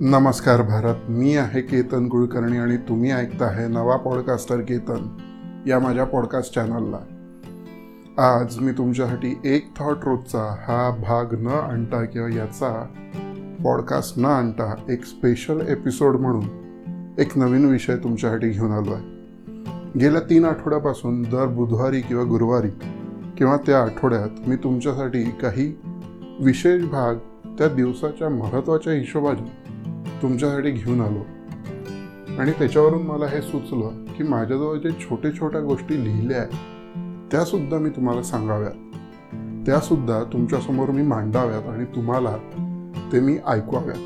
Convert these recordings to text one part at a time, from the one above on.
नमस्कार भारत मी आहे केतन कुलकर्णी आणि तुम्ही ऐकता आहे नवा पॉडकास्टर केतन या माझ्या पॉडकास्ट चॅनलला. आज मी तुमच्यासाठी एक थॉट रोजचा हा भाग न आणता किंवा याचा पॉडकास्ट न आणता एक स्पेशल एपिसोड म्हणून एक नवीन विषय तुमच्यासाठी घेऊन आलो आहे गेल्या तीन आठवड्यापासून दर बुधवारी किंवा गुरुवारी किंवा त्या आठवड्यात मी तुमच्यासाठी काही विशेष भाग त्या दिवसाच्या महत्त्वाच्या हिशोबाने तुमच्यासाठी घेऊन आलो. आणि त्याच्यावरून मला हे सुचलं की माझ्याजवळ जे छोटे छोट्या गोष्टी लिहिल्या आहेत त्यासुद्धा मी तुम्हाला सांगाव्यात. त्यासुद्धा तुमच्यासमोर मी मांडाव्यात आणि तुम्हाला ते मी ऐकवाव्यात.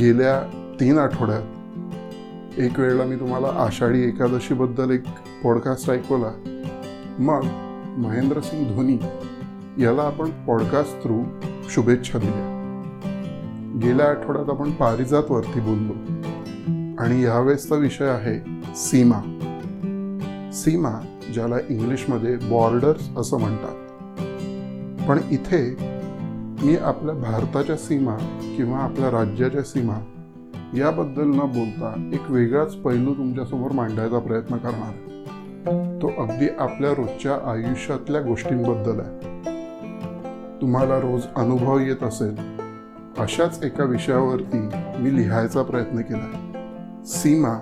गेल्या तीन आठवड्यात एक वेळेला मी तुम्हाला आषाढी एकादशीबद्दल एक पॉडकास्ट ऐकवला. मग महेंद्रसिंग धोनी याला आपण पॉडकास्ट थ्रू शुभेच्छा दिल्या. गेल्या आठवड्यात आपण पारिजातवरती बोललो. आणि यावेळेसचा विषय आहे सीमा. सीमा ज्याला इंग्लिशमध्ये बॉर्डर्स असं म्हणतात. पण इथे मी आपल्या भारताच्या सीमा किंवा आपल्या राज्याच्या सीमा याबद्दल न बोलता एक वेगळाच पैलू तुमच्यासमोर मांडायचा प्रयत्न करणार आहे. तो अगदी आपल्या रोजच्या आयुष्यातल्या गोष्टींबद्दल आहे. तुम्हाला रोज अनुभव येत असेल अशाच एका विषयावरती मी लिहायचा प्रयत्न केला. सीमा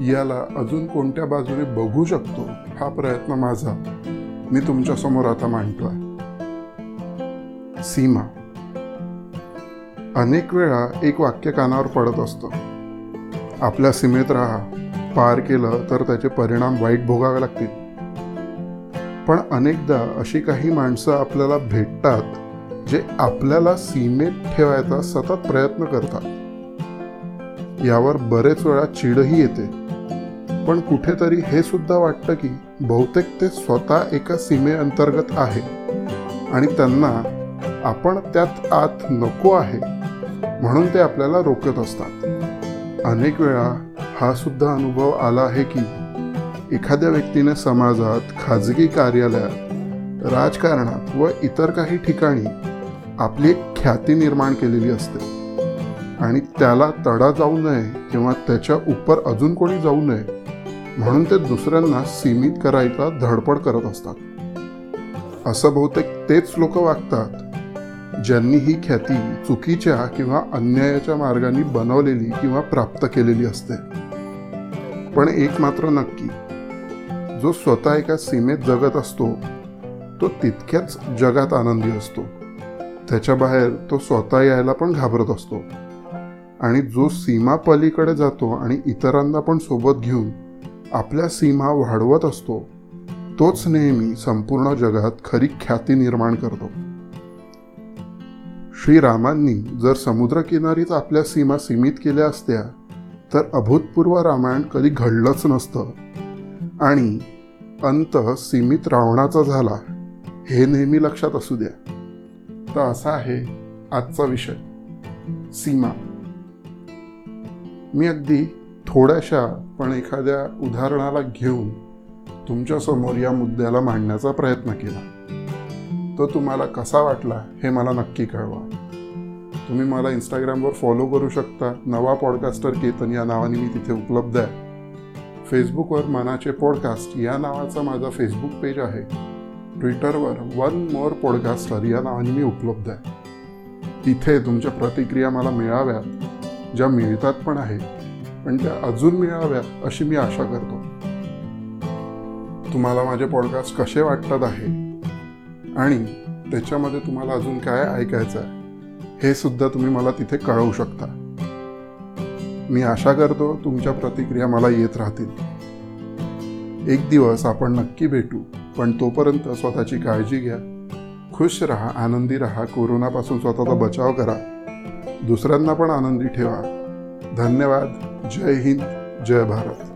याला अजून कोणत्या बाजूने बघू शकतो हा प्रयत्न माझा मी तुमच्यासमोर आता मांडतोय सीमा अनेक वेळा एक वाक्य कानावर पडत असतं. आपल्या सीमेत राहा पार केलं तर त्याचे परिणाम वाईट भोगावे लागतील. पण अनेकदा अशी काही माणसं आपल्याला भेटतात जे आपल्याला सीमेत ठेवायचा सतत प्रयत्न करतात. यावर बरेच वेळा चिडही येते. पण कुठेतरी हे सुद्धा वाटतं की बहुतेक ते स्वतः एका सीमेअंतर्गत आहे. आणि त्यांना आपण त्यात आत नको आहे म्हणून ते आपल्याला रोखत असतात. अनेक वेळा हा सुद्धा अनुभव आला आहे की एखाद्या व्यक्तीने समाजात खाजगी कार्यालयात राजकारणात व इतर काही ठिकाणी आपली एक ख्याती निर्माण केलेली असते. आणि त्याला तडा जाऊ नये किंवा त्याच्या उपर अजून कोणी जाऊ नये म्हणून ते दुसऱ्यांना सीमित करायचा धडपड करत असतात. असं बहुतेक तेच लोक वागतात ज्यांनी ही ख्याती चुकीच्या किंवा अन्यायाच्या मार्गाने बनवलेली किंवा प्राप्त केलेली असते. पण एक मात्र नक्की जो स्वतः एका सीमेत जगत असतो तो तितक्याच जगात आनंदी असतो. त्याच्या बाहेर तो स्वतः यायला पण घाबरत असतो. आणि जो सीमा पलीकडे जातो आणि इतरांना पण सोबत घेऊन आपल्या सीमा वाढवत असतो तोच नेहमी संपूर्ण जगात खरी ख्याती निर्माण करतो. श्रीरामांनी जर समुद्रकिनारीच आपल्या सीमा सीमित केल्या असत्या तर अभूतपूर्व रामायण कधी घडलंच नसतं. आणि अंत सीमित रावणाचा झाला हे नेहमी लक्षात असू द्या. तर असा आहे आजचा विषय. सीमा. मी अगदी थोड्याशा पण एखाद्या उदाहरणाला घेऊन तुमच्यासमोर या मुद्द्याला मांडण्याचा प्रयत्न केला. तो तुम्हाला कसा वाटला हे मला नक्की कळवा. तुम्ही मला इंस्टाग्रामवर फॉलो करू शकता. नवा पॉडकास्टर केतन या नावाने मी तिथे उपलब्ध आहे. फेसबुकवर मनाचे पॉडकास्ट या नावाचा माझा फेसबुक पेज आहे. ट्विटरवर वन मोर पॉडकास्टर या नावाने मी उपलब्ध आहे. तिथे तुमच्या प्रतिक्रिया मला मिळाव्यात ज्या मिळतात पण आहेत पण त्या अजून मिळाव्यात अशी मी आशा करतो. तुम्हाला माझे पॉडकास्ट कसे वाटतात आहे? आणि त्याच्यामध्ये तुम्हाला अजून काय ऐकायचं आहे? हे सुद्धा तुम्ही मला तिथे कळवू शकता. मी आशा करतो तुमच्या प्रतिक्रिया मला येत राहतील. एक दिवस आपण नक्की भेटू पण तोपर्यंत स्वतःची काळजी घ्या. खुश राहा आनंदी राहा कोरोनापासून स्वतःचा बचाव करा. दुसऱ्यांना पण आनंदी ठेवा. धन्यवाद. जय हिंद. जय भारत.